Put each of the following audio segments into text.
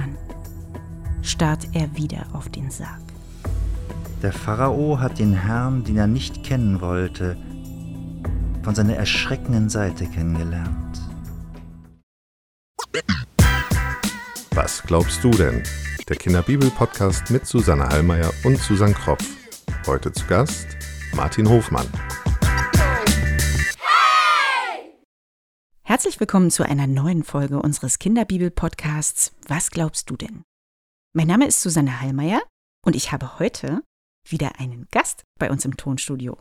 dann starrt er wieder auf den Sarg. Der Pharao hat den Herrn, den er nicht kennen wollte, von seiner erschreckenden Seite kennengelernt. Was glaubst du denn? Der Kinderbibel-Podcast mit Susanne Hallmeier und Susanne Kropf. Heute zu Gast Martin Hofmann. Herzlich willkommen zu einer neuen Folge unseres Kinderbibel-Podcasts Was glaubst du denn? Mein Name ist Susanne Hallmeier und ich habe heute wieder einen Gast bei uns im Tonstudio.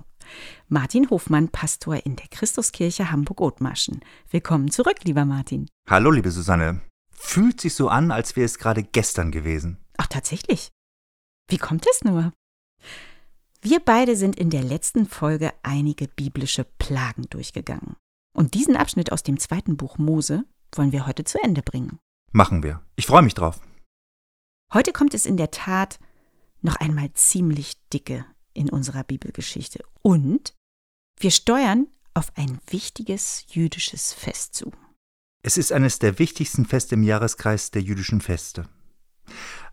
Martin Hofmann, Pastor in der Christuskirche Hamburg-Othmarschen. Willkommen zurück, lieber Martin. Hallo, liebe Susanne. Fühlt sich so an, als wäre es gerade gestern gewesen. Ach, tatsächlich. Wie kommt es nur? Wir beide sind in der letzten Folge einige biblische Plagen durchgegangen. Und diesen Abschnitt aus dem zweiten Buch Mose wollen wir heute zu Ende bringen. Machen wir. Ich freue mich drauf. Heute kommt es in der Tat noch einmal ziemlich dicke in unserer Bibelgeschichte. Und wir steuern auf ein wichtiges jüdisches Fest zu. Es ist eines der wichtigsten Feste im Jahreskreis der jüdischen Feste.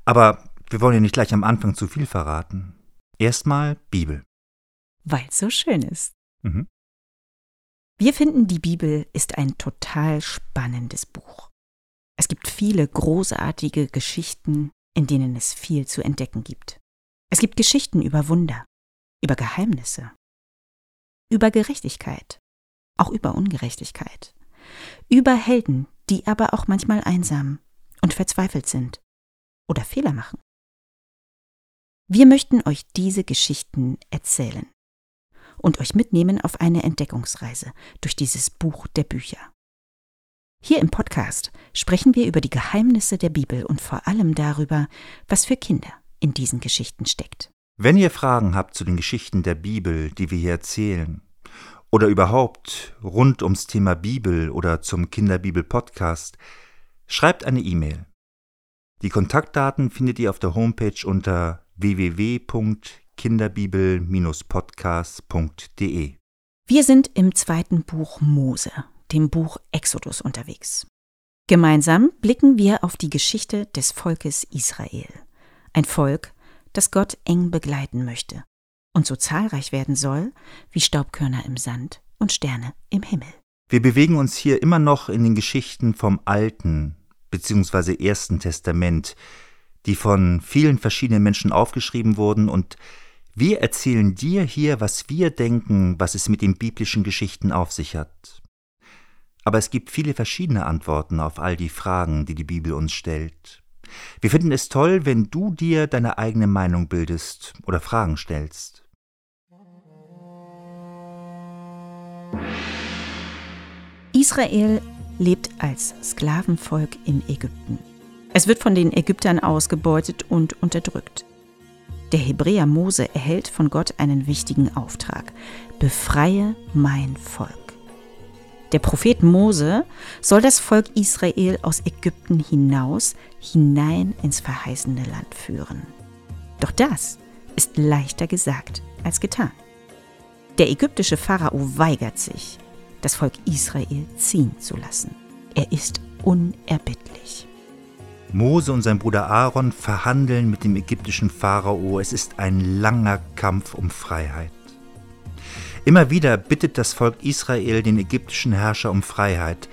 Aber wir wollen ja nicht gleich am Anfang zu viel verraten. Erstmal Bibel. Weil es so schön ist. Mhm. Wir finden, die Bibel ist ein total spannendes Buch. Es gibt viele großartige Geschichten, in denen es viel zu entdecken gibt. Es gibt Geschichten über Wunder, über Geheimnisse, über Gerechtigkeit, auch über Ungerechtigkeit, über Helden, die aber auch manchmal einsam und verzweifelt sind oder Fehler machen. Wir möchten euch diese Geschichten erzählen und euch mitnehmen auf eine Entdeckungsreise durch dieses Buch der Bücher. Hier im Podcast sprechen wir über die Geheimnisse der Bibel und vor allem darüber, was für Kinder in diesen Geschichten steckt. Wenn ihr Fragen habt zu den Geschichten der Bibel, die wir hier erzählen, oder überhaupt rund ums Thema Bibel oder zum Kinderbibel-Podcast, schreibt eine E-Mail. Die Kontaktdaten findet ihr auf der Homepage unter www.kinderbibel-podcast.de. Wir sind im zweiten Buch Mose, dem Buch Exodus unterwegs. Gemeinsam blicken wir auf die Geschichte des Volkes Israel. Ein Volk, das Gott eng begleiten möchte und so zahlreich werden soll wie Staubkörner im Sand und Sterne im Himmel. Wir bewegen uns hier immer noch in den Geschichten vom Alten bzw. Ersten Testament, die von vielen verschiedenen Menschen aufgeschrieben wurden und wir erzählen dir hier, was wir denken, was es mit den biblischen Geschichten auf sich hat. Aber es gibt viele verschiedene Antworten auf all die Fragen, die die Bibel uns stellt. Wir finden es toll, wenn du dir deine eigene Meinung bildest oder Fragen stellst. Israel lebt als Sklavenvolk in Ägypten. Es wird von den Ägyptern ausgebeutet und unterdrückt. Der Hebräer Mose erhält von Gott einen wichtigen Auftrag. Befreie mein Volk. Der Prophet Mose soll das Volk Israel aus Ägypten hinaus hinein ins verheißene Land führen. Doch das ist leichter gesagt als getan. Der ägyptische Pharao weigert sich, das Volk Israel ziehen zu lassen. Er ist unerbittlich. Mose und sein Bruder Aaron verhandeln mit dem ägyptischen Pharao. Es ist ein langer Kampf um Freiheit. Immer wieder bittet das Volk Israel den ägyptischen Herrscher um Freiheit.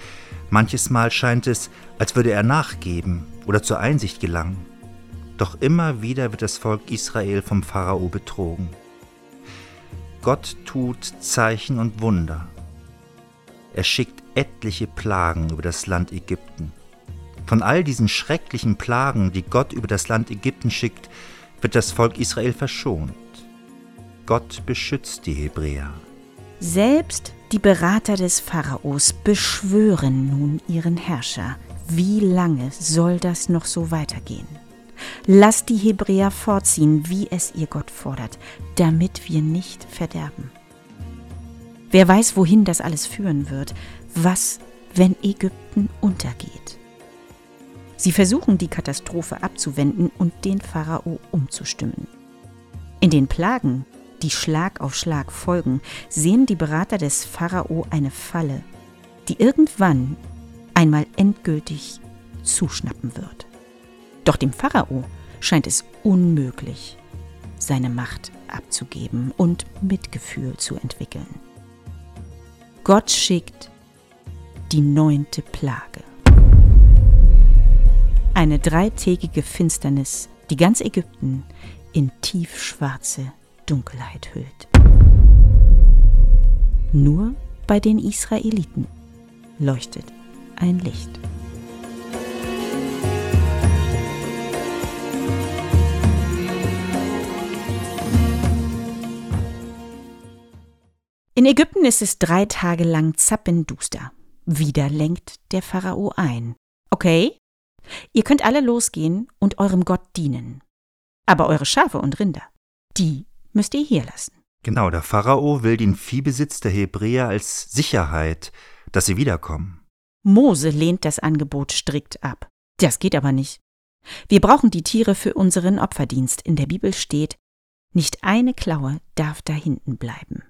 Manches Mal scheint es, als würde er nachgeben oder zur Einsicht gelangen. Doch immer wieder wird das Volk Israel vom Pharao betrogen. Gott tut Zeichen und Wunder. Er schickt etliche Plagen über das Land Ägypten. Von all diesen schrecklichen Plagen, die Gott über das Land Ägypten schickt, wird das Volk Israel verschont. Gott beschützt die Hebräer. Selbst die Berater des Pharaos beschwören nun ihren Herrscher. Wie lange soll das noch so weitergehen? Lasst die Hebräer fortziehen, wie es ihr Gott fordert, damit wir nicht verderben. Wer weiß, wohin das alles führen wird. Was, wenn Ägypten untergeht? Sie versuchen, die Katastrophe abzuwenden und den Pharao umzustimmen. In den Plagen, die Schlag auf Schlag folgen, sehen die Berater des Pharao eine Falle, die irgendwann einmal endgültig zuschnappen wird. Doch dem Pharao scheint es unmöglich, seine Macht abzugeben und Mitgefühl zu entwickeln. Gott schickt die neunte Plage. Eine dreitägige Finsternis, die ganz Ägypten in tiefschwarze Dunkelheit hüllt. Nur bei den Israeliten leuchtet ein Licht. In Ägypten ist es drei Tage lang zappenduster. Wieder lenkt der Pharao ein. Okay, ihr könnt alle losgehen und eurem Gott dienen. Aber eure Schafe und Rinder, die müsst ihr hier lassen. Genau, der Pharao will den Viehbesitz der Hebräer als Sicherheit, dass sie wiederkommen. Mose lehnt das Angebot strikt ab. Das geht aber nicht. Wir brauchen die Tiere für unseren Opferdienst. In der Bibel steht, nicht eine Klaue darf da hinten bleiben.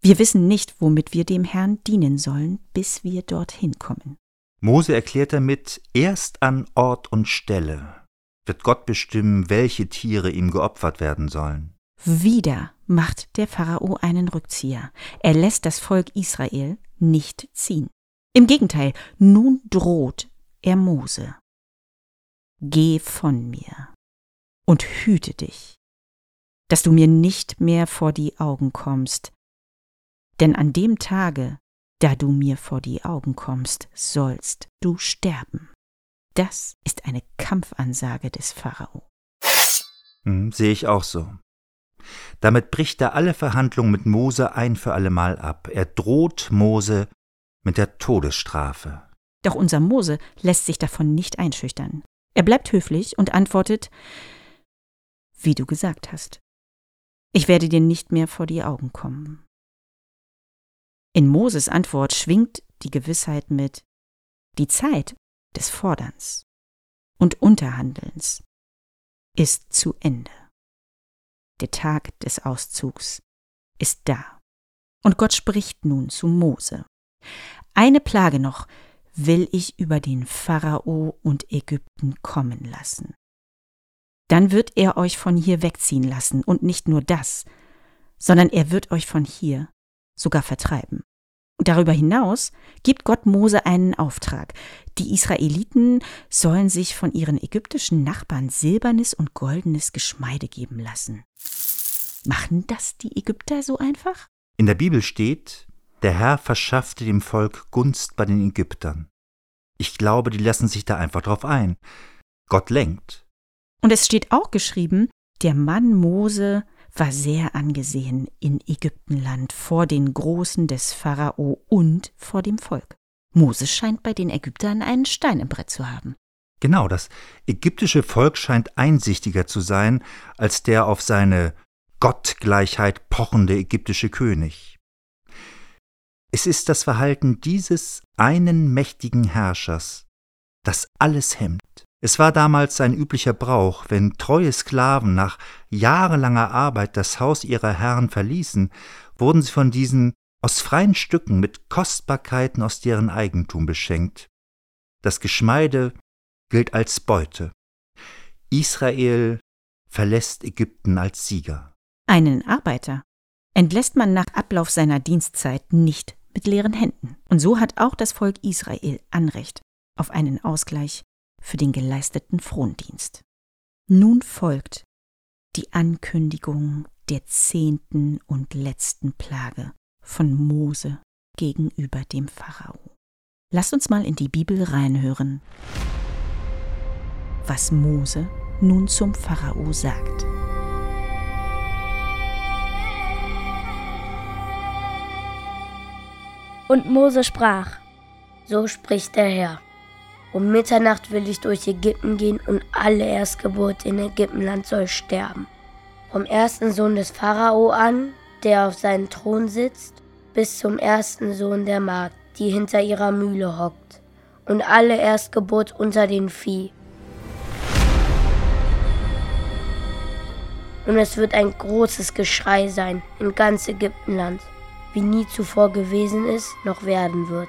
Wir wissen nicht, womit wir dem Herrn dienen sollen, bis wir dorthin kommen. Mose erklärt damit, erst an Ort und Stelle wird Gott bestimmen, welche Tiere ihm geopfert werden sollen. Wieder macht der Pharao einen Rückzieher. Er lässt das Volk Israel nicht ziehen. Im Gegenteil, nun droht er Mose. Geh von mir und hüte dich, dass du mir nicht mehr vor die Augen kommst, denn an dem Tage, da du mir vor die Augen kommst, sollst du sterben. Das ist eine Kampfansage des Pharao. Hm, sehe ich auch so. Damit bricht er alle Verhandlungen mit Mose ein für allemal ab. Er droht Mose mit der Todesstrafe. Doch unser Mose lässt sich davon nicht einschüchtern. Er bleibt höflich und antwortet, wie du gesagt hast. Ich werde dir nicht mehr vor die Augen kommen. In Moses Antwort schwingt die Gewissheit mit, die Zeit des Forderns und Unterhandelns ist zu Ende. Der Tag des Auszugs ist da. Und Gott spricht nun zu Mose. Eine Plage noch will ich über den Pharao und Ägypten kommen lassen. Dann wird er euch von hier wegziehen lassen, und nicht nur das, sondern er wird euch von hier sogar vertreiben. Und darüber hinaus gibt Gott Mose einen Auftrag. Die Israeliten sollen sich von ihren ägyptischen Nachbarn silbernes und goldenes Geschmeide geben lassen. Machen das die Ägypter so einfach? In der Bibel steht, der Herr verschaffte dem Volk Gunst bei den Ägyptern. Ich glaube, die lassen sich da einfach drauf ein. Gott lenkt. Und es steht auch geschrieben, der Mann Mose war sehr angesehen in Ägyptenland vor den Großen des Pharao und vor dem Volk. Moses scheint bei den Ägyptern einen Stein im Brett zu haben. Genau, das ägyptische Volk scheint einsichtiger zu sein als der auf seine Gottgleichheit pochende ägyptische König. Es ist das Verhalten dieses einen mächtigen Herrschers, das alles hemmt. Es war damals ein üblicher Brauch, wenn treue Sklaven nach jahrelanger Arbeit das Haus ihrer Herren verließen, wurden sie von diesen aus freien Stücken mit Kostbarkeiten aus deren Eigentum beschenkt. Das Geschmeide gilt als Beute. Israel verlässt Ägypten als Sieger. Einen Arbeiter entlässt man nach Ablauf seiner Dienstzeit nicht mit leeren Händen. Und so hat auch das Volk Israel Anrecht auf einen Ausgleich für den geleisteten Frondienst. Nun folgt die Ankündigung der zehnten und letzten Plage von Mose gegenüber dem Pharao. Lasst uns mal in die Bibel reinhören, was Mose nun zum Pharao sagt. Und Mose sprach, so spricht der Herr. Um Mitternacht will ich durch Ägypten gehen und alle Erstgeburt in Ägyptenland soll sterben. Vom ersten Sohn des Pharao an, der auf seinem Thron sitzt, bis zum ersten Sohn der Magd, die hinter ihrer Mühle hockt, und alle Erstgeburt unter den Vieh. Und es wird ein großes Geschrei sein in ganz Ägyptenland, wie nie zuvor gewesen ist, noch werden wird.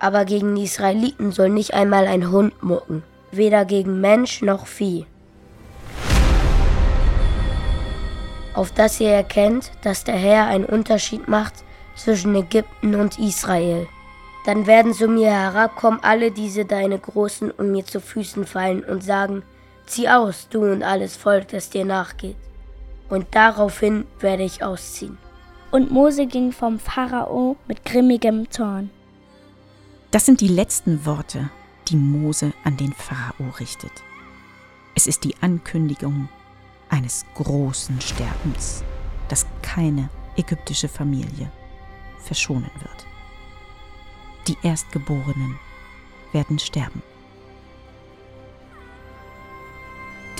Aber gegen die Israeliten soll nicht einmal ein Hund mucken, weder gegen Mensch noch Vieh. Auf dass ihr erkennt, dass der Herr einen Unterschied macht zwischen Ägypten und Israel. Dann werden zu mir herabkommen alle diese deine Großen und mir zu Füßen fallen und sagen, zieh aus, du und alles Volk, das dir nachgeht. Und daraufhin werde ich ausziehen. Und Mose ging vom Pharao mit grimmigem Zorn. Das sind die letzten Worte, die Mose an den Pharao richtet. Es ist die Ankündigung eines großen Sterbens, das keine ägyptische Familie verschonen wird. Die Erstgeborenen werden sterben.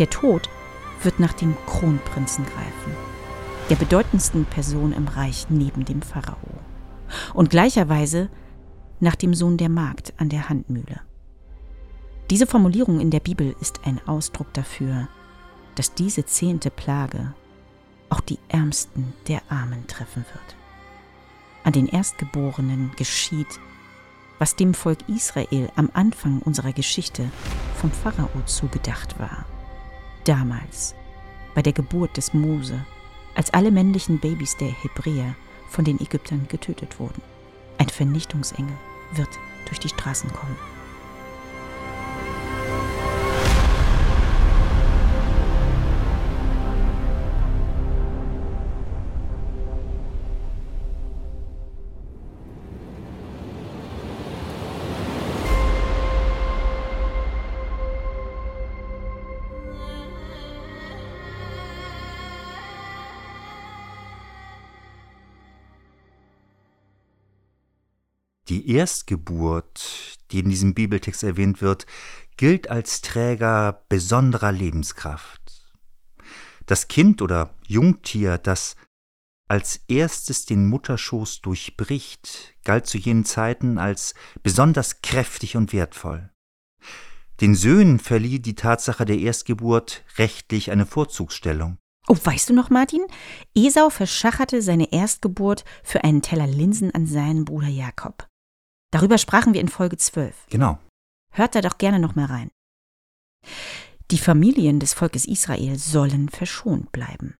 Der Tod wird nach dem Kronprinzen greifen, der bedeutendsten Person im Reich neben dem Pharao, und gleicherweise nach dem Sohn der Magd an der Handmühle. Diese Formulierung in der Bibel ist ein Ausdruck dafür, dass diese zehnte Plage auch die Ärmsten der Armen treffen wird. An den Erstgeborenen geschieht, was dem Volk Israel am Anfang unserer Geschichte vom Pharao zugedacht war. Damals, bei der Geburt des Mose, als alle männlichen Babys der Hebräer von den Ägyptern getötet wurden. Ein Vernichtungsengel wird durch die Straßen kommen. Die Erstgeburt, die in diesem Bibeltext erwähnt wird, gilt als Träger besonderer Lebenskraft. Das Kind oder Jungtier, das als erstes den Mutterschoß durchbricht, galt zu jenen Zeiten als besonders kräftig und wertvoll. Den Söhnen verlieh die Tatsache der Erstgeburt rechtlich eine Vorzugsstellung. Oh, weißt du noch, Martin? Esau verschacherte seine Erstgeburt für einen Teller Linsen an seinen Bruder Jakob. Darüber sprachen wir in Folge 12. Genau. Hört da doch gerne noch mal rein. Die Familien des Volkes Israel sollen verschont bleiben.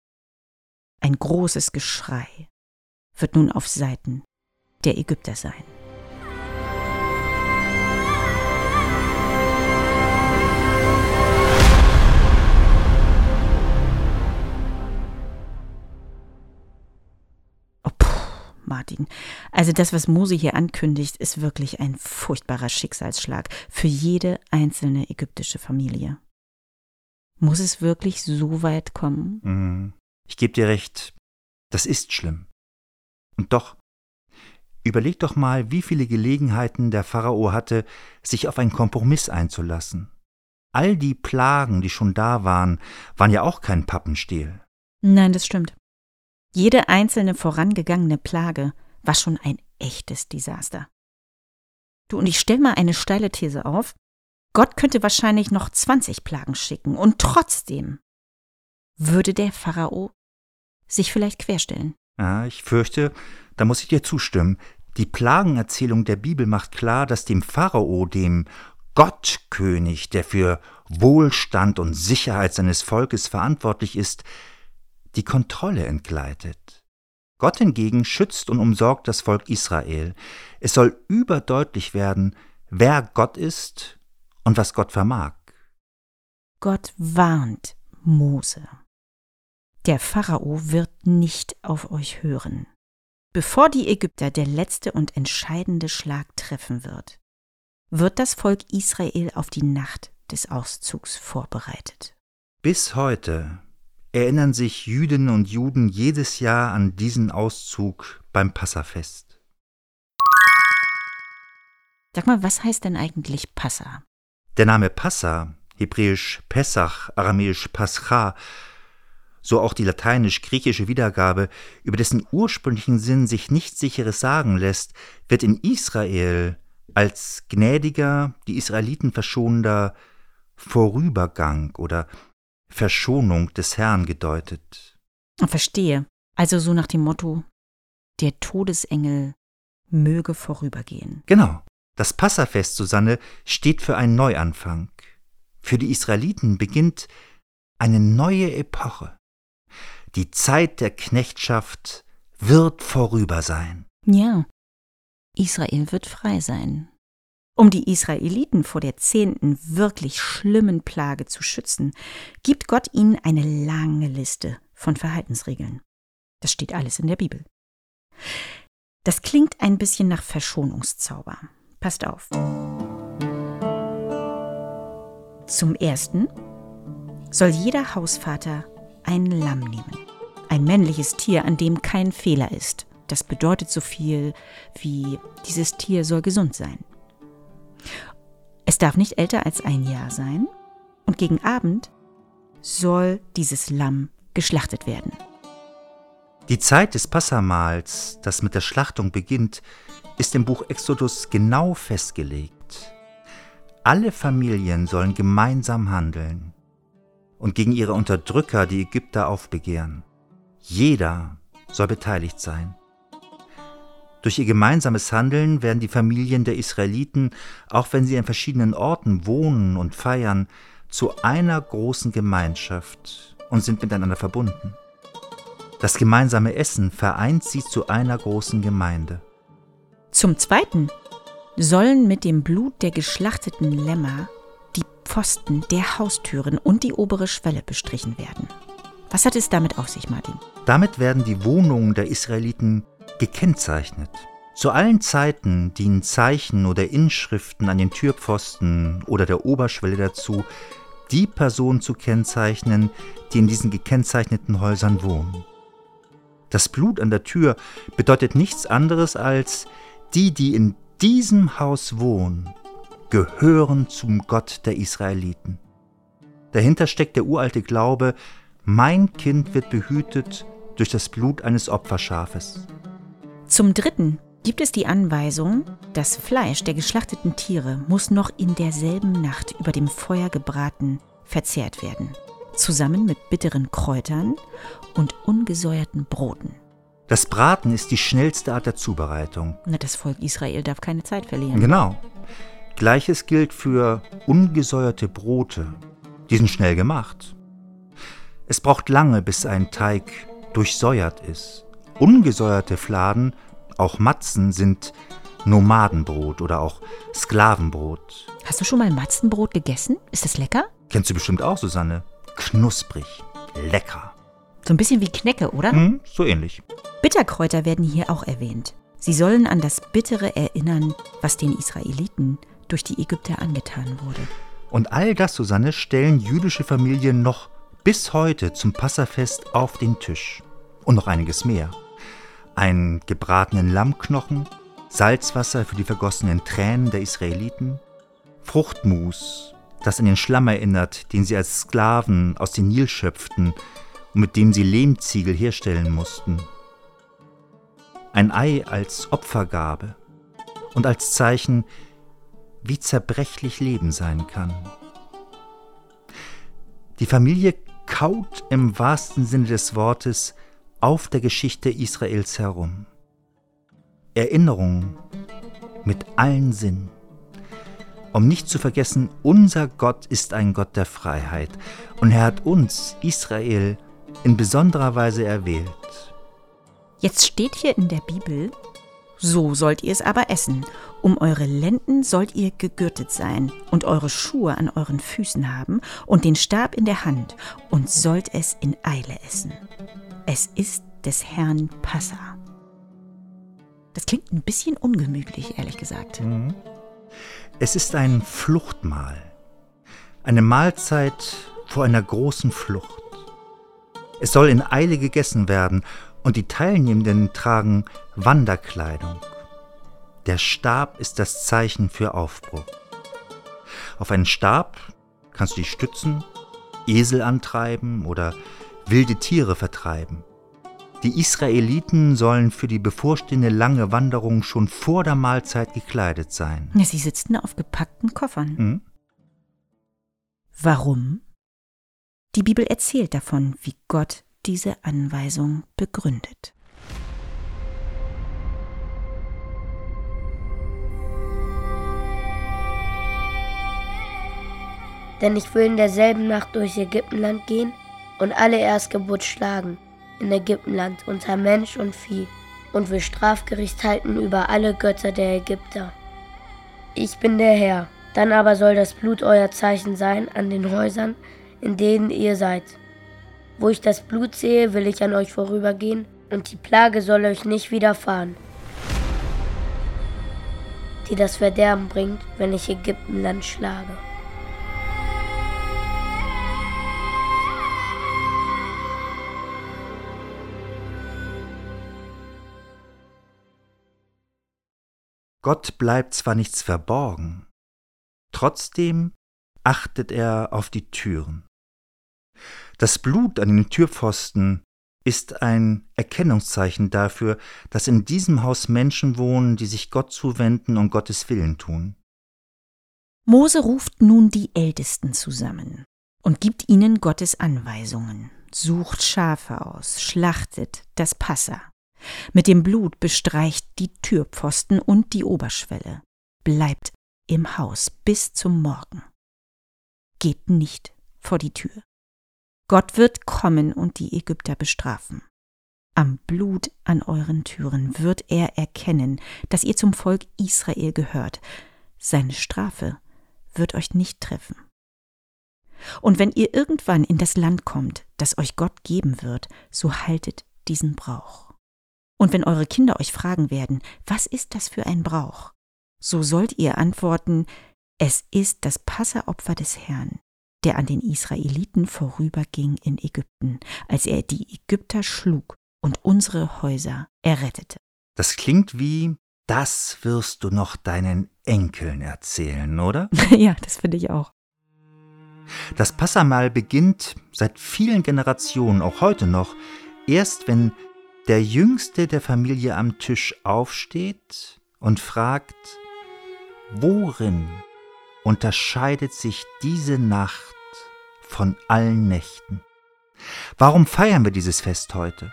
Ein großes Geschrei wird nun auf Seiten der Ägypter sein. Martin. Also das, was Mose hier ankündigt, ist wirklich ein furchtbarer Schicksalsschlag für jede einzelne ägyptische Familie. Muss es wirklich so weit kommen? Mhm. Ich gebe dir recht, das ist schlimm. Und doch, überleg doch mal, wie viele Gelegenheiten der Pharao hatte, sich auf einen Kompromiss einzulassen. All die Plagen, die schon da waren, waren ja auch kein Pappenstiel. Nein, das stimmt. Jede einzelne vorangegangene Plage war schon ein echtes Desaster. Du, und ich stell mal eine steile These auf. Gott könnte wahrscheinlich noch 20 Plagen schicken und trotzdem würde der Pharao sich vielleicht querstellen. Ja, ich fürchte, da muss ich dir zustimmen. Die Plagenerzählung der Bibel macht klar, dass dem Pharao, dem Gottkönig, der für Wohlstand und Sicherheit seines Volkes verantwortlich ist, die Kontrolle entgleitet. Gott hingegen schützt und umsorgt das Volk Israel. Es soll überdeutlich werden, wer Gott ist und was Gott vermag. Gott warnt Mose. Der Pharao wird nicht auf euch hören, bevor die Ägypter der letzte und entscheidende Schlag treffen wird. Wird das Volk Israel auf die Nacht des Auszugs vorbereitet. Bis heute erinnern sich Jüdinnen und Juden jedes Jahr an diesen Auszug beim Passafest. Sag mal, was heißt denn eigentlich Passa? Der Name Passa, hebräisch Pessach, aramäisch Pascha, so auch die lateinisch-griechische Wiedergabe, über dessen ursprünglichen Sinn sich nichts Sicheres sagen lässt, wird in Israel als gnädiger, die Israeliten verschonender Vorübergang oder Verschonung des Herrn gedeutet. Verstehe. Also so nach dem Motto, der Todesengel möge vorübergehen. Genau. Das Passafest, Susanne, steht für einen Neuanfang. Für die Israeliten beginnt eine neue Epoche. Die Zeit der Knechtschaft wird vorüber sein. Ja, Israel wird frei sein. Um die Israeliten vor der zehnten wirklich schlimmen Plage zu schützen, gibt Gott ihnen eine lange Liste von Verhaltensregeln. Das steht alles in der Bibel. Das klingt ein bisschen nach Verschonungszauber. Passt auf. Zum ersten soll jeder Hausvater ein Lamm nehmen. Ein männliches Tier, an dem kein Fehler ist. Das bedeutet so viel wie dieses Tier soll gesund sein. Es darf nicht älter als ein Jahr sein und gegen Abend soll dieses Lamm geschlachtet werden. Die Zeit des Passamals, das mit der Schlachtung beginnt, ist im Buch Exodus genau festgelegt. Alle Familien sollen gemeinsam handeln und gegen ihre Unterdrücker, die Ägypter, aufbegehren. Jeder soll beteiligt sein. Durch ihr gemeinsames Handeln werden die Familien der Israeliten, auch wenn sie an verschiedenen Orten wohnen und feiern, zu einer großen Gemeinschaft und sind miteinander verbunden. Das gemeinsame Essen vereint sie zu einer großen Gemeinde. Zum Zweiten sollen mit dem Blut der geschlachteten Lämmer die Pfosten der Haustüren und die obere Schwelle bestrichen werden. Was hat es damit auf sich, Martin? Damit werden die Wohnungen der Israeliten gekennzeichnet. Zu allen Zeiten dienen Zeichen oder Inschriften an den Türpfosten oder der Oberschwelle dazu, die Personen zu kennzeichnen, die in diesen gekennzeichneten Häusern wohnen. Das Blut an der Tür bedeutet nichts anderes als, die, die in diesem Haus wohnen, gehören zum Gott der Israeliten. Dahinter steckt der uralte Glaube, mein Kind wird behütet durch das Blut eines Opferschafes. Zum Dritten gibt es die Anweisung, das Fleisch der geschlachteten Tiere muss noch in derselben Nacht über dem Feuer gebraten verzehrt werden, zusammen mit bitteren Kräutern und ungesäuerten Broten. Das Braten ist die schnellste Art der Zubereitung. Na, das Volk Israel darf keine Zeit verlieren. Genau. Gleiches gilt für ungesäuerte Brote. Die sind schnell gemacht. Es braucht lange, bis ein Teig durchsäuert ist. Ungesäuerte Fladen, auch Matzen, sind Nomadenbrot oder auch Sklavenbrot. Hast du schon mal Matzenbrot gegessen? Ist das lecker? Kennst du bestimmt auch, Susanne. Knusprig, lecker. So ein bisschen wie Knecke, oder? Hm, so ähnlich. Bitterkräuter werden hier auch erwähnt. Sie sollen an das Bittere erinnern, was den Israeliten durch die Ägypter angetan wurde. Und all das, Susanne, stellen jüdische Familien noch bis heute zum Passafest auf den Tisch. Und noch einiges mehr. Einen gebratenen Lammknochen, Salzwasser für die vergossenen Tränen der Israeliten, Fruchtmus, das an den Schlamm erinnert, den sie als Sklaven aus dem Nil schöpften und mit dem sie Lehmziegel herstellen mussten. Ein Ei als Opfergabe und als Zeichen, wie zerbrechlich Leben sein kann. Die Familie kaut im wahrsten Sinne des Wortes auf der Geschichte Israels herum. Erinnerung mit allen Sinnen. Um nicht zu vergessen, unser Gott ist ein Gott der Freiheit und er hat uns, Israel, in besonderer Weise erwählt. Jetzt steht hier in der Bibel, so sollt ihr es aber essen. Um eure Lenden sollt ihr gegürtet sein und eure Schuhe an euren Füßen haben und den Stab in der Hand und sollt es in Eile essen. Es ist des Herrn Passa. Das klingt ein bisschen ungemütlich, ehrlich gesagt. Mhm. Es ist ein Fluchtmahl. Eine Mahlzeit vor einer großen Flucht. Es soll in Eile gegessen werden und die Teilnehmenden tragen Wanderkleidung. Der Stab ist das Zeichen für Aufbruch. Auf einen Stab kannst du dich stützen, Esel antreiben oder wilde Tiere vertreiben. Die Israeliten sollen für die bevorstehende lange Wanderung schon vor der Mahlzeit gekleidet sein. Ja, sie sitzten auf gepackten Koffern. Hm? Warum? Die Bibel erzählt davon, wie Gott diese Anweisung begründet. Denn ich will in derselben Nacht durch Ägyptenland gehen und alle Erstgeburt schlagen in Ägyptenland unter Mensch und Vieh und will Strafgericht halten über alle Götter der Ägypter. Ich bin der Herr. Dann aber soll das Blut euer Zeichen sein an den Häusern, in denen ihr seid. Wo ich das Blut sehe, will ich an euch vorübergehen, und die Plage soll euch nicht widerfahren, die das Verderben bringt, wenn ich Ägyptenland schlage. Gott bleibt zwar nichts verborgen, trotzdem achtet er auf die Türen. Das Blut an den Türpfosten ist ein Erkennungszeichen dafür, dass in diesem Haus Menschen wohnen, die sich Gott zuwenden und Gottes Willen tun. Mose ruft nun die Ältesten zusammen und gibt ihnen Gottes Anweisungen, sucht Schafe aus, schlachtet das Passa. Mit dem Blut bestreicht die Türpfosten und die Oberschwelle, bleibt im Haus bis zum Morgen. Geht nicht vor die Tür. Gott wird kommen und die Ägypter bestrafen. Am Blut an euren Türen wird er erkennen, dass ihr zum Volk Israel gehört. Seine Strafe wird euch nicht treffen. Und wenn ihr irgendwann in das Land kommt, das euch Gott geben wird, so haltet diesen Brauch. Und wenn eure Kinder euch fragen werden, was ist das für ein Brauch? So sollt ihr antworten, es ist das Passeropfer des Herrn, der an den Israeliten vorüberging in Ägypten, als er die Ägypter schlug und unsere Häuser errettete. Das klingt wie, das wirst du noch deinen Enkeln erzählen, oder? ja, das finde ich auch. Das Passamal beginnt seit vielen Generationen, auch heute noch, erst wenn der Jüngste der Familie am Tisch aufsteht und fragt, worin unterscheidet sich diese Nacht von allen Nächten? Warum feiern wir dieses Fest heute?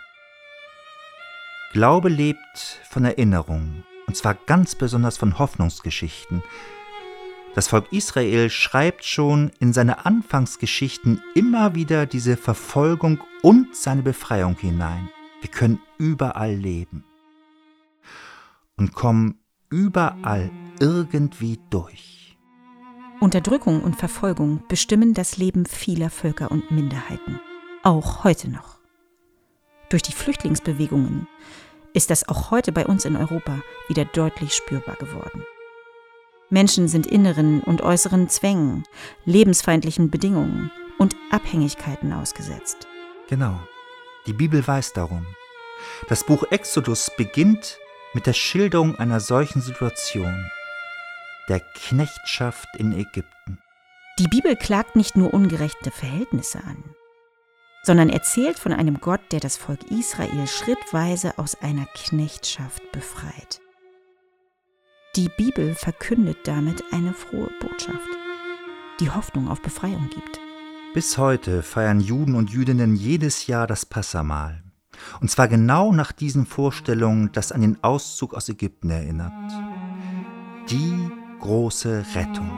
Glaube lebt von Erinnerungen, und zwar ganz besonders von Hoffnungsgeschichten. Das Volk Israel schreibt schon in seine Anfangsgeschichten immer wieder diese Verfolgung und seine Befreiung hinein. Wir können überall leben und kommen überall irgendwie durch. Unterdrückung und Verfolgung bestimmen das Leben vieler Völker und Minderheiten, auch heute noch. Durch die Flüchtlingsbewegungen ist das auch heute bei uns in Europa wieder deutlich spürbar geworden. Menschen sind inneren und äußeren Zwängen, lebensfeindlichen Bedingungen und Abhängigkeiten ausgesetzt. Genau. Die Bibel weiß darum. Das Buch Exodus beginnt mit der Schilderung einer solchen Situation, der Knechtschaft in Ägypten. Die Bibel klagt nicht nur ungerechte Verhältnisse an, sondern erzählt von einem Gott, der das Volk Israel schrittweise aus einer Knechtschaft befreit. Die Bibel verkündet damit eine frohe Botschaft, die Hoffnung auf Befreiung gibt. Bis heute feiern Juden und Jüdinnen jedes Jahr das Passamal. Und zwar genau nach diesen Vorstellungen, das an den Auszug aus Ägypten erinnert. Die große Rettung.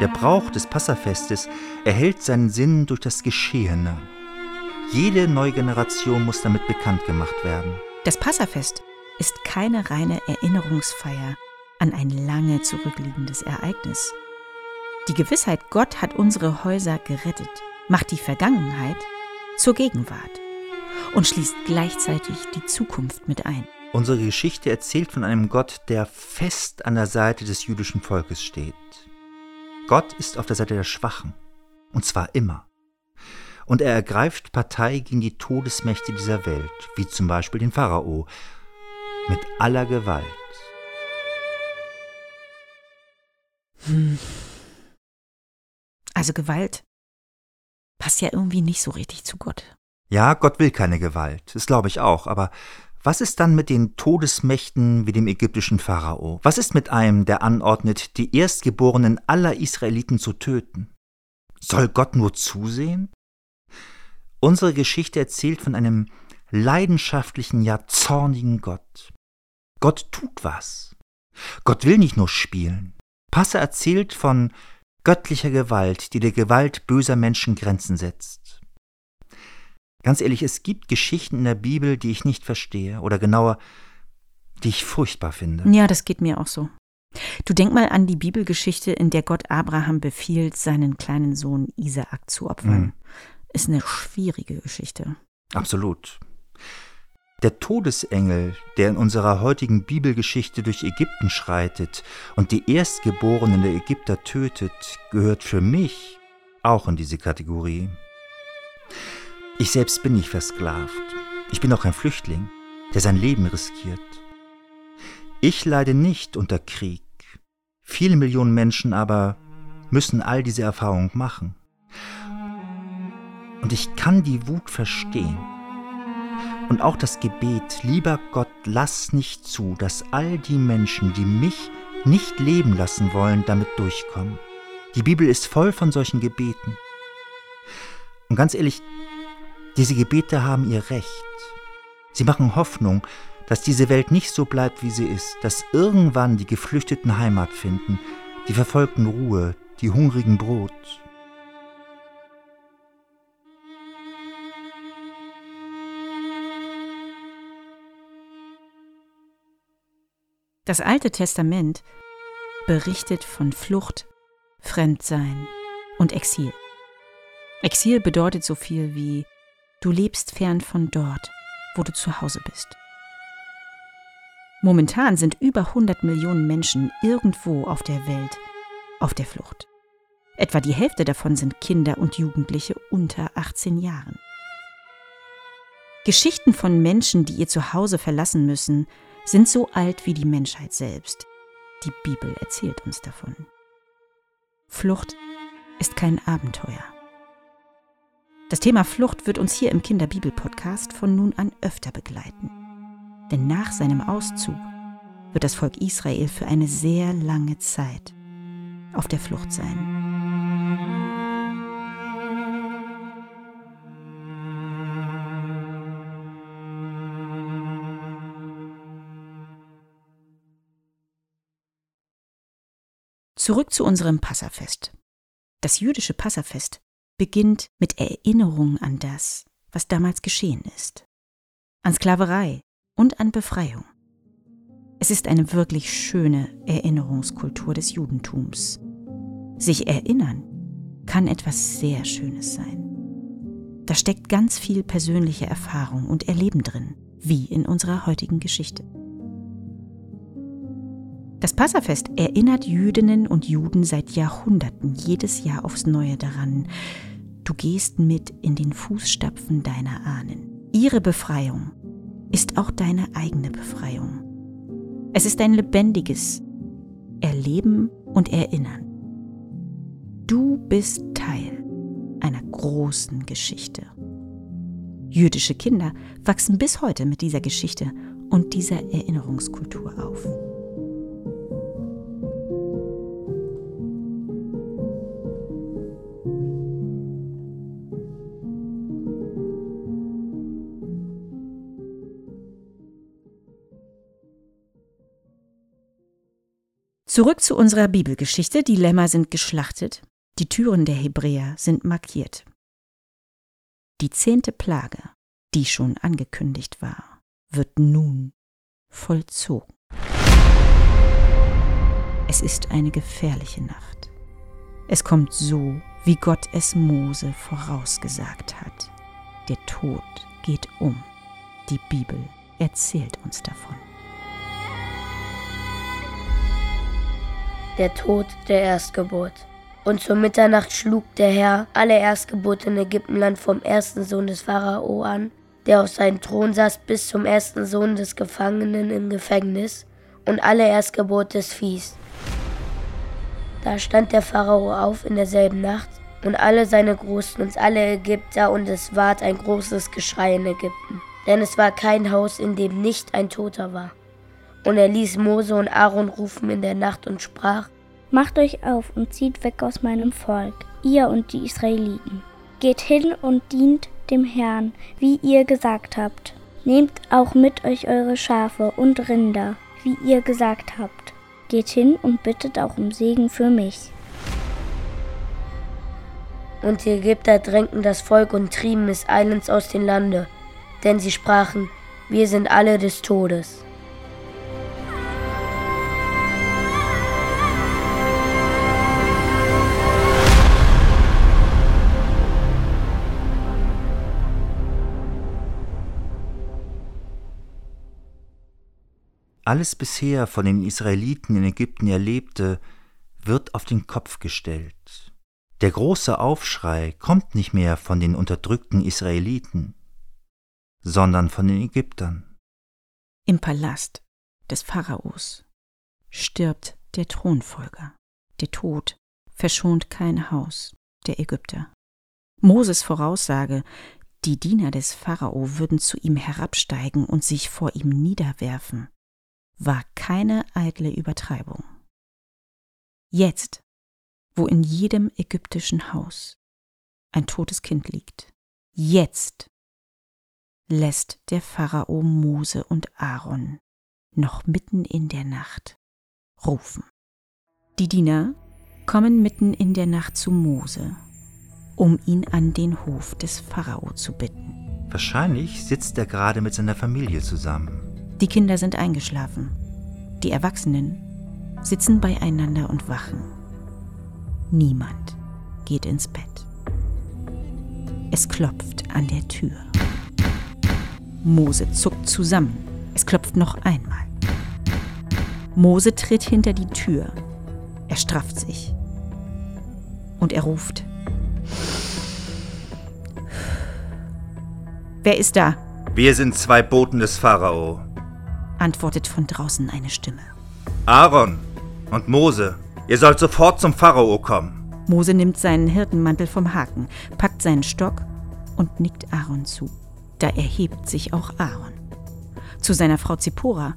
Der Brauch des Passafestes erhält seinen Sinn durch das Geschehene. Jede neue Generation muss damit bekannt gemacht werden. Das Passafest ist keine reine Erinnerungsfeier an ein lange zurückliegendes Ereignis. Die Gewissheit, Gott hat unsere Häuser gerettet, macht die Vergangenheit zur Gegenwart und schließt gleichzeitig die Zukunft mit ein. Unsere Geschichte erzählt von einem Gott, der fest an der Seite des jüdischen Volkes steht. Gott ist auf der Seite der Schwachen, und zwar immer. Und er ergreift Partei gegen die Todesmächte dieser Welt, wie zum Beispiel den Pharao, mit aller Gewalt. Hm. Also Gewalt passt ja irgendwie nicht so richtig zu Gott. Ja, Gott will keine Gewalt, das glaube ich auch, aber was ist dann mit den Todesmächten wie dem ägyptischen Pharao? Was ist mit einem, der anordnet, die Erstgeborenen aller Israeliten zu töten? Soll Gott nur zusehen? Unsere Geschichte erzählt von einem leidenschaftlichen, ja zornigen Gott. Gott tut was. Gott will nicht nur spielen. Passe erzählt von göttlicher Gewalt, die der Gewalt böser Menschen Grenzen setzt. Ganz ehrlich, es gibt Geschichten in der Bibel, die ich nicht verstehe, oder genauer, die ich furchtbar finde. Ja, das geht mir auch so. Du denk mal an die Bibelgeschichte, in der Gott Abraham befiehlt, seinen kleinen Sohn Isaak zu opfern. Mhm. Ist eine schwierige Geschichte. Absolut. Der Todesengel, der in unserer heutigen Bibelgeschichte durch Ägypten schreitet und die Erstgeborenen der Ägypter tötet, gehört für mich auch in diese Kategorie. Ich selbst bin nicht versklavt. Ich bin auch ein Flüchtling, der sein Leben riskiert. Ich leide nicht unter Krieg. Viele Millionen Menschen aber müssen all diese Erfahrungen machen. Und ich kann die Wut verstehen. Und auch das Gebet, lieber Gott, lass nicht zu, dass all die Menschen, die mich nicht leben lassen wollen, damit durchkommen. Die Bibel ist voll von solchen Gebeten. Und ganz ehrlich, diese Gebete haben ihr Recht. Sie machen Hoffnung, dass diese Welt nicht so bleibt, wie sie ist, dass irgendwann die Geflüchteten Heimat finden, die Verfolgten Ruhe, die Hungrigen Brot. Das Alte Testament berichtet von Flucht, Fremdsein und Exil. Exil bedeutet so viel wie Du lebst fern von dort, wo du zu Hause bist. Momentan sind über 100 Millionen Menschen irgendwo auf der Welt auf der Flucht. Etwa die Hälfte davon sind Kinder und Jugendliche unter 18 Jahren. Geschichten von Menschen, die ihr Zuhause verlassen müssen, sind so alt wie die Menschheit selbst. Die Bibel erzählt uns davon. Flucht ist kein Abenteuer. Das Thema Flucht wird uns hier im Kinderbibel-Podcast von nun an öfter begleiten. Denn nach seinem Auszug wird das Volk Israel für eine sehr lange Zeit auf der Flucht sein. Zurück zu unserem Passafest. Das jüdische Passafest beginnt mit Erinnerung an das, was damals geschehen ist. An Sklaverei und an Befreiung. Es ist eine wirklich schöne Erinnerungskultur des Judentums. Sich erinnern kann etwas sehr Schönes sein. Da steckt ganz viel persönliche Erfahrung und Erleben drin, wie in unserer heutigen Geschichte. Das Passafest erinnert Jüdinnen und Juden seit Jahrhunderten jedes Jahr aufs Neue daran, du gehst mit in den Fußstapfen deiner Ahnen. Ihre Befreiung ist auch deine eigene Befreiung. Es ist ein lebendiges Erleben und Erinnern. Du bist Teil einer großen Geschichte. Jüdische Kinder wachsen bis heute mit dieser Geschichte und dieser Erinnerungskultur auf. Zurück zu unserer Bibelgeschichte. Die Lämmer sind geschlachtet, die Türen der Hebräer sind markiert. Die zehnte Plage, die schon angekündigt war, wird nun vollzogen. Es ist eine gefährliche Nacht. Es kommt so, wie Gott es Mose vorausgesagt hat. Der Tod geht um. Die Bibel erzählt uns davon. Der Tod der Erstgeburt. Und zur Mitternacht schlug der Herr alle Erstgeburt in Ägyptenland vom ersten Sohn des Pharao an, der auf seinem Thron saß, bis zum ersten Sohn des Gefangenen im Gefängnis und alle Erstgeburt des Viehs. Da stand der Pharao auf in derselben Nacht und alle seine Großen und alle Ägypter und es ward ein großes Geschrei in Ägypten, denn es war kein Haus, in dem nicht ein Toter war. Und er ließ Mose und Aaron rufen in der Nacht und sprach, Macht euch auf und zieht weg aus meinem Volk, ihr und die Israeliten. Geht hin und dient dem Herrn, wie ihr gesagt habt. Nehmt auch mit euch eure Schafe und Rinder, wie ihr gesagt habt. Geht hin und bittet auch um Segen für mich. Und die Ägypter drängten das Volk und trieben es eilends aus dem Lande, denn sie sprachen, wir sind alle des Todes. Alles bisher von den Israeliten in Ägypten Erlebte wird auf den Kopf gestellt. Der große Aufschrei kommt nicht mehr von den unterdrückten Israeliten, sondern von den Ägyptern. Im Palast des Pharaos stirbt der Thronfolger. Der Tod verschont kein Haus der Ägypter. Moses Voraussage, die Diener des Pharao würden zu ihm herabsteigen und sich vor ihm niederwerfen, war keine eitle Übertreibung. Jetzt, wo in jedem ägyptischen Haus ein totes Kind liegt, jetzt lässt der Pharao Mose und Aaron noch mitten in der Nacht rufen. Die Diener kommen mitten in der Nacht zu Mose, um ihn an den Hof des Pharao zu bitten. Wahrscheinlich sitzt er gerade mit seiner Familie zusammen. Die Kinder sind eingeschlafen. Die Erwachsenen sitzen beieinander und wachen. Niemand geht ins Bett. Es klopft an der Tür. Mose zuckt zusammen. Es klopft noch einmal. Mose tritt hinter die Tür. Er strafft sich. Und er ruft. Wer ist da? Wir sind zwei Boten des Pharao antwortet von draußen eine Stimme. Aaron und Mose, ihr sollt sofort zum Pharao kommen. Mose nimmt seinen Hirtenmantel vom Haken, packt seinen Stock und nickt Aaron zu. Da erhebt sich auch Aaron. Zu seiner Frau Zippora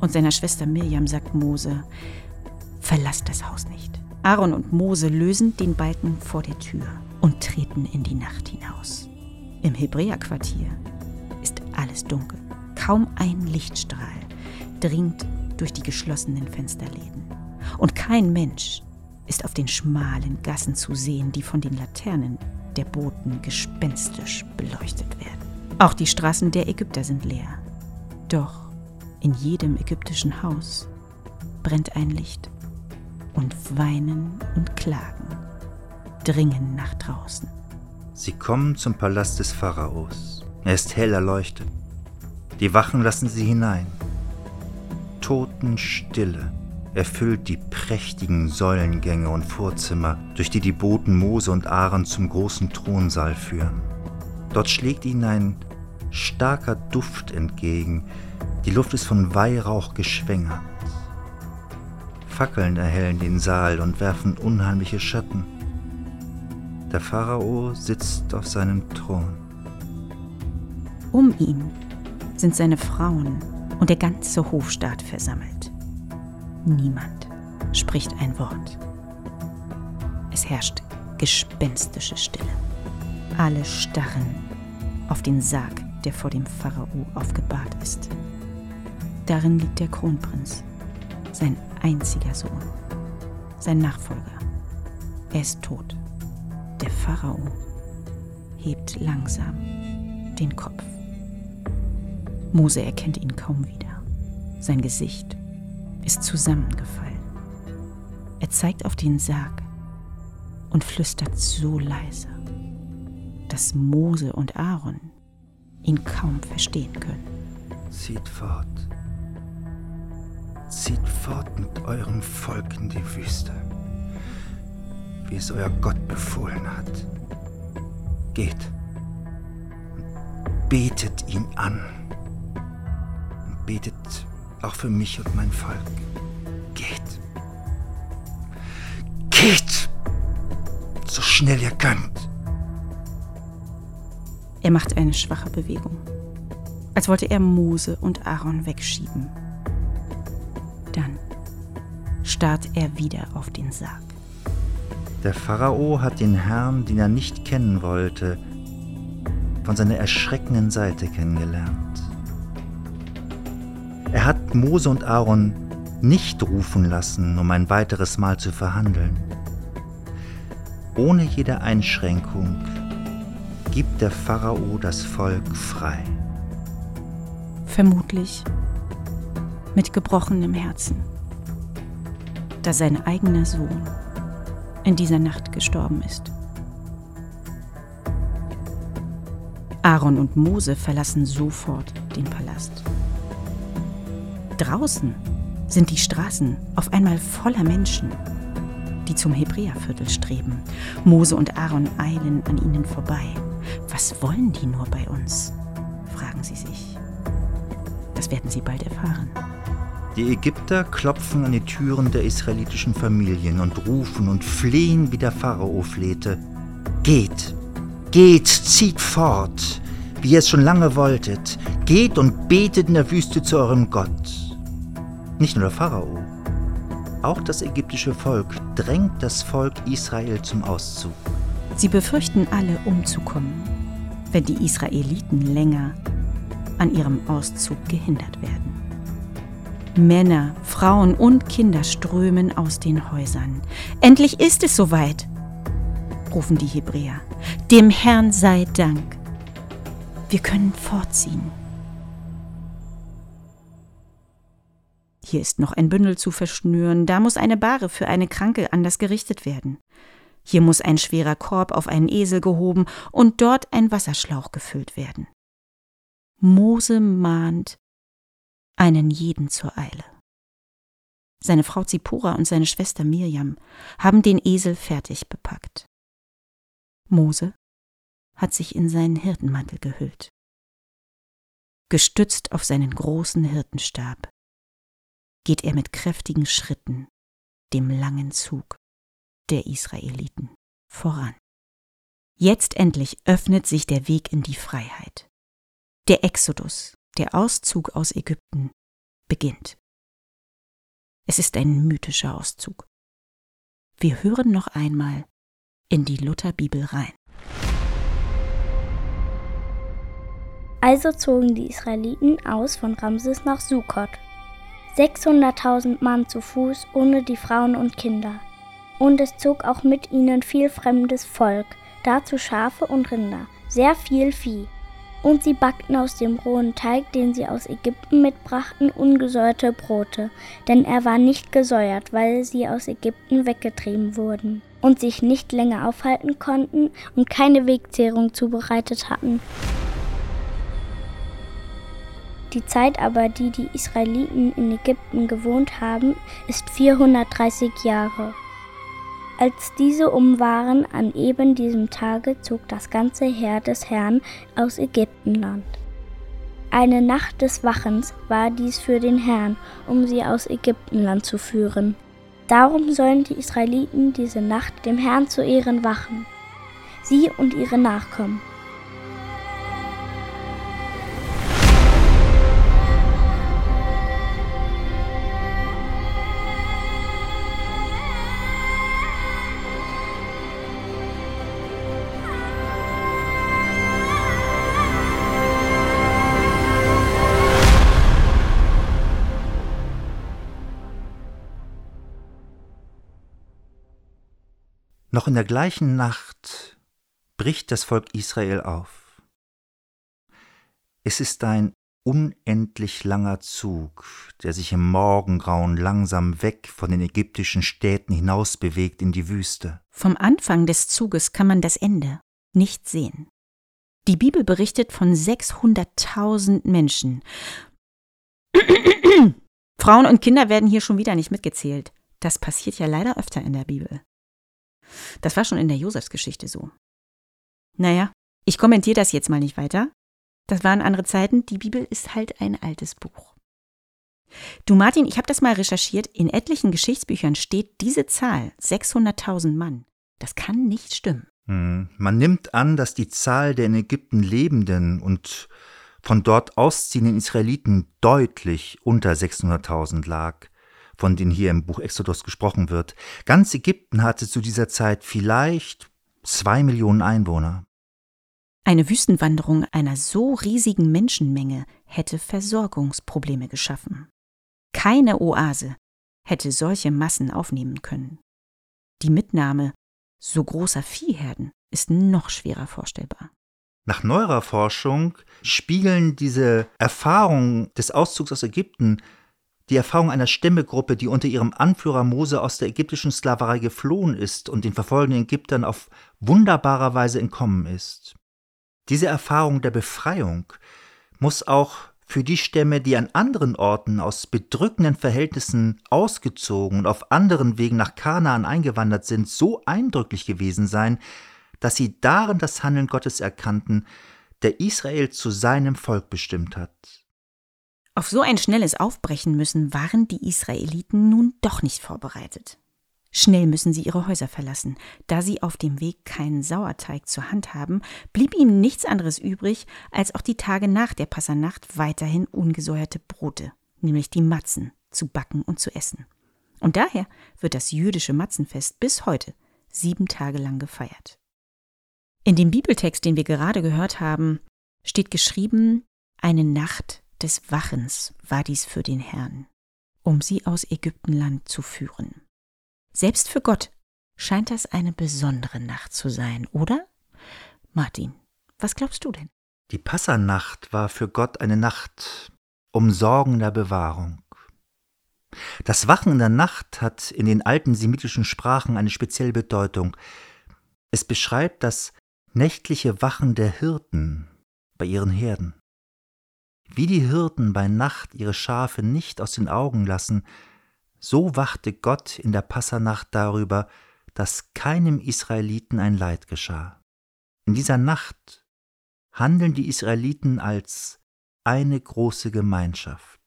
und seiner Schwester Mirjam sagt Mose: Verlasst das Haus nicht. Aaron und Mose lösen den Balken vor der Tür und treten in die Nacht hinaus. Im Hebräerquartier ist alles dunkel. Kaum ein Lichtstrahl dringt durch die geschlossenen Fensterläden. Und kein Mensch ist auf den schmalen Gassen zu sehen, die von den Laternen der Boten gespenstisch beleuchtet werden. Auch die Straßen der Ägypter sind leer. Doch in jedem ägyptischen Haus brennt ein Licht. Und Weinen und Klagen dringen nach draußen. Sie kommen zum Palast des Pharaos. Er ist hell erleuchtet. Die Wachen lassen sie hinein. Totenstille erfüllt die prächtigen Säulengänge und Vorzimmer, durch die die Boten Mose und Aaron zum großen Thronsaal führen. Dort schlägt ihnen ein starker Duft entgegen. Die Luft ist von Weihrauch geschwängert. Fackeln erhellen den Saal und werfen unheimliche Schatten. Der Pharao sitzt auf seinem Thron. Um ihn sind seine Frauen und der ganze Hofstaat versammelt. Niemand spricht ein Wort. Es herrscht gespenstische Stille. Alle starren auf den Sarg, der vor dem Pharao aufgebahrt ist. Darin liegt der Kronprinz, sein einziger Sohn, sein Nachfolger. Er ist tot. Der Pharao hebt langsam den Kopf. Mose erkennt ihn kaum wieder. Sein Gesicht ist zusammengefallen. Er zeigt auf den Sarg und flüstert so leise, dass Mose und Aaron ihn kaum verstehen können. Zieht fort. Zieht fort mit eurem Volk in die Wüste, wie es euer Gott befohlen hat. Geht und betet ihn an betet auch für mich und mein Volk. Geht. Geht! So schnell ihr könnt. Er macht eine schwache Bewegung, als wollte er Mose und Aaron wegschieben. Dann starrt er wieder auf den Sarg. Der Pharao hat den Herrn, den er nicht kennen wollte, von seiner erschreckenden Seite kennengelernt. Er hat Mose und Aaron nicht rufen lassen, um ein weiteres Mal zu verhandeln. ohne jede Einschränkung gibt der Pharao das Volk frei. Vermutlich mit gebrochenem Herzen, da sein eigener Sohn in dieser Nacht gestorben ist. Aaron und Mose verlassen sofort den Palast. Draußen sind die Straßen auf einmal voller Menschen, die zum Hebräerviertel streben. Mose und Aaron eilen an ihnen vorbei. Was wollen die nur bei uns? fragen sie sich. Das werden sie bald erfahren. Die Ägypter klopfen an die Türen der israelitischen Familien und rufen und flehen, wie der Pharao flehte. Geht, geht, zieht fort, wie ihr es schon lange wolltet. Geht und betet in der Wüste zu eurem Gott. Nicht nur der Pharao, auch das ägyptische Volk drängt das Volk Israel zum Auszug. Sie befürchten alle umzukommen, wenn die Israeliten länger an ihrem Auszug gehindert werden. Männer, Frauen und Kinder strömen aus den Häusern. Endlich ist es soweit, rufen die Hebräer. Dem Herrn sei Dank. Wir können fortziehen. Hier ist noch ein Bündel zu verschnüren, da muss eine Bahre für eine Kranke anders gerichtet werden. Hier muss ein schwerer Korb auf einen Esel gehoben und dort ein Wasserschlauch gefüllt werden. Mose mahnt einen jeden zur Eile. Seine Frau Zipora und seine Schwester Mirjam haben den Esel fertig bepackt. Mose hat sich in seinen Hirtenmantel gehüllt. Gestützt auf seinen großen Hirtenstab geht er mit kräftigen Schritten dem langen Zug der Israeliten voran. Jetzt endlich öffnet sich der Weg in die Freiheit. Der Exodus, der Auszug aus Ägypten, beginnt. Es ist ein mythischer Auszug. Wir hören noch einmal in die Lutherbibel rein. Also zogen die Israeliten aus von Ramses nach Sukkot. 600.000 Mann zu Fuß, ohne die Frauen und Kinder. Und es zog auch mit ihnen viel fremdes Volk, dazu Schafe und Rinder, sehr viel Vieh. Und sie backten aus dem rohen Teig, den sie aus Ägypten mitbrachten, ungesäuerte Brote, denn er war nicht gesäuert, weil sie aus Ägypten weggetrieben wurden und sich nicht länger aufhalten konnten und keine Wegzehrung zubereitet hatten. Die Zeit aber, die die Israeliten in Ägypten gewohnt haben, ist 430 Jahre. Als diese um waren, an eben diesem Tage zog das ganze Heer des Herrn aus Ägyptenland. Eine Nacht des Wachens war dies für den Herrn, um sie aus Ägyptenland zu führen. Darum sollen die Israeliten diese Nacht dem Herrn zu Ehren wachen, sie und ihre Nachkommen. Noch in der gleichen Nacht bricht das Volk Israel auf. Es ist ein unendlich langer Zug, der sich im Morgengrauen langsam weg von den ägyptischen Städten hinaus bewegt in die Wüste. Vom Anfang des Zuges kann man das Ende nicht sehen. Die Bibel berichtet von 600.000 Menschen. Frauen und Kinder werden hier schon wieder nicht mitgezählt. Das passiert ja leider öfter in der Bibel. Das war schon in der Josefsgeschichte so. Naja, ich kommentiere das jetzt mal nicht weiter. Das waren andere Zeiten. Die Bibel ist halt ein altes Buch. Du Martin, ich habe das mal recherchiert. In etlichen Geschichtsbüchern steht diese Zahl 600.000 Mann. Das kann nicht stimmen. Hm. Man nimmt an, dass die Zahl der in Ägypten lebenden und von dort ausziehenden Israeliten deutlich unter 600.000 lag von denen hier im Buch Exodus gesprochen wird. Ganz Ägypten hatte zu dieser Zeit vielleicht zwei Millionen Einwohner. Eine Wüstenwanderung einer so riesigen Menschenmenge hätte Versorgungsprobleme geschaffen. Keine Oase hätte solche Massen aufnehmen können. Die Mitnahme so großer Viehherden ist noch schwerer vorstellbar. Nach neuerer Forschung spiegeln diese Erfahrungen des Auszugs aus Ägypten die Erfahrung einer Stämmegruppe, die unter ihrem Anführer Mose aus der ägyptischen Sklaverei geflohen ist und den verfolgenden Ägyptern auf wunderbare Weise entkommen ist. Diese Erfahrung der Befreiung muss auch für die Stämme, die an anderen Orten aus bedrückenden Verhältnissen ausgezogen und auf anderen Wegen nach Kanaan eingewandert sind, so eindrücklich gewesen sein, dass sie darin das Handeln Gottes erkannten, der Israel zu seinem Volk bestimmt hat. Auf so ein schnelles Aufbrechen müssen waren die Israeliten nun doch nicht vorbereitet. Schnell müssen sie ihre Häuser verlassen. Da sie auf dem Weg keinen Sauerteig zur Hand haben, blieb ihnen nichts anderes übrig, als auch die Tage nach der Passernacht weiterhin ungesäuerte Brote, nämlich die Matzen, zu backen und zu essen. Und daher wird das jüdische Matzenfest bis heute sieben Tage lang gefeiert. In dem Bibeltext, den wir gerade gehört haben, steht geschrieben, eine Nacht des Wachens war dies für den Herrn, um sie aus Ägyptenland zu führen. Selbst für Gott scheint das eine besondere Nacht zu sein, oder? Martin, was glaubst du denn? Die Passernacht war für Gott eine Nacht umsorgender Bewahrung. Das Wachen in der Nacht hat in den alten semitischen Sprachen eine spezielle Bedeutung. Es beschreibt das nächtliche Wachen der Hirten bei ihren Herden. Wie die Hirten bei Nacht ihre Schafe nicht aus den Augen lassen, so wachte Gott in der Passernacht darüber, dass keinem Israeliten ein Leid geschah. In dieser Nacht handeln die Israeliten als eine große Gemeinschaft.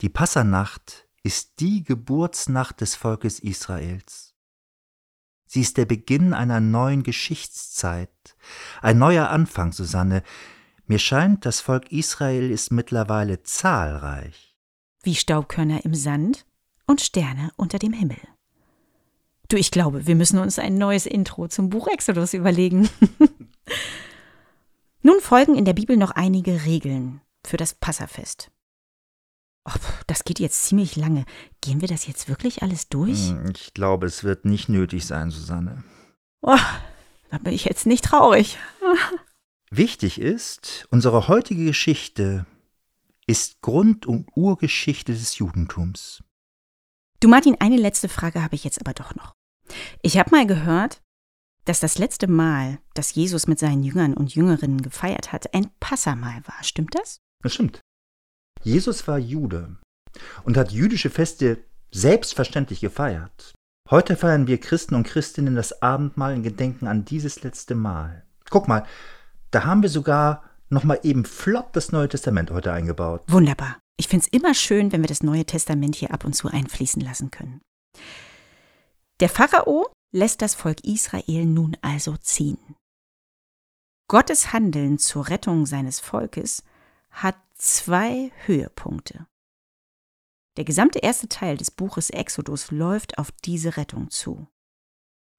Die Passernacht ist die Geburtsnacht des Volkes Israels. Sie ist der Beginn einer neuen Geschichtszeit, ein neuer Anfang, Susanne, mir scheint, das Volk Israel ist mittlerweile zahlreich. Wie Staubkörner im Sand und Sterne unter dem Himmel. Du, ich glaube, wir müssen uns ein neues Intro zum Buch Exodus überlegen. Nun folgen in der Bibel noch einige Regeln für das Passafest. Oh, das geht jetzt ziemlich lange. Gehen wir das jetzt wirklich alles durch? Hm, ich glaube, es wird nicht nötig sein, Susanne. Oh, da bin ich jetzt nicht traurig. Wichtig ist, unsere heutige Geschichte ist Grund- und Urgeschichte des Judentums. Du Martin, eine letzte Frage habe ich jetzt aber doch noch. Ich habe mal gehört, dass das letzte Mal, dass Jesus mit seinen Jüngern und Jüngerinnen gefeiert hat, ein Passamal war. Stimmt das? Das stimmt. Jesus war Jude und hat jüdische Feste selbstverständlich gefeiert. Heute feiern wir Christen und Christinnen das Abendmahl in Gedenken an dieses letzte Mal. Guck mal, da haben wir sogar nochmal eben flott das Neue Testament heute eingebaut. Wunderbar. Ich finde es immer schön, wenn wir das Neue Testament hier ab und zu einfließen lassen können. Der Pharao lässt das Volk Israel nun also ziehen. Gottes Handeln zur Rettung seines Volkes hat zwei Höhepunkte. Der gesamte erste Teil des Buches Exodus läuft auf diese Rettung zu.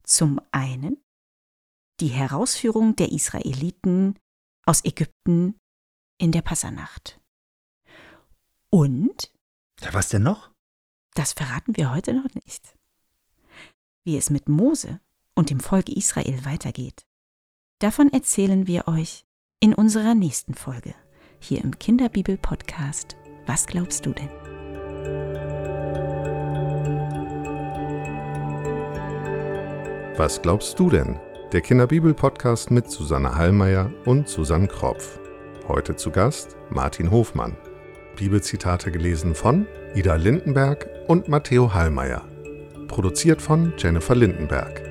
Zum einen die Herausführung der Israeliten aus Ägypten in der Passernacht. Und? Ja, was denn noch? Das verraten wir heute noch nicht. Wie es mit Mose und dem Volk Israel weitergeht, davon erzählen wir euch in unserer nächsten Folge hier im Kinderbibel-Podcast. Was glaubst du denn? Was glaubst du denn? Der Kinderbibel-Podcast mit Susanne Hallmeier und Susanne Kropf. Heute zu Gast Martin Hofmann. Bibelzitate gelesen von Ida Lindenberg und Matteo Hallmeier. Produziert von Jennifer Lindenberg.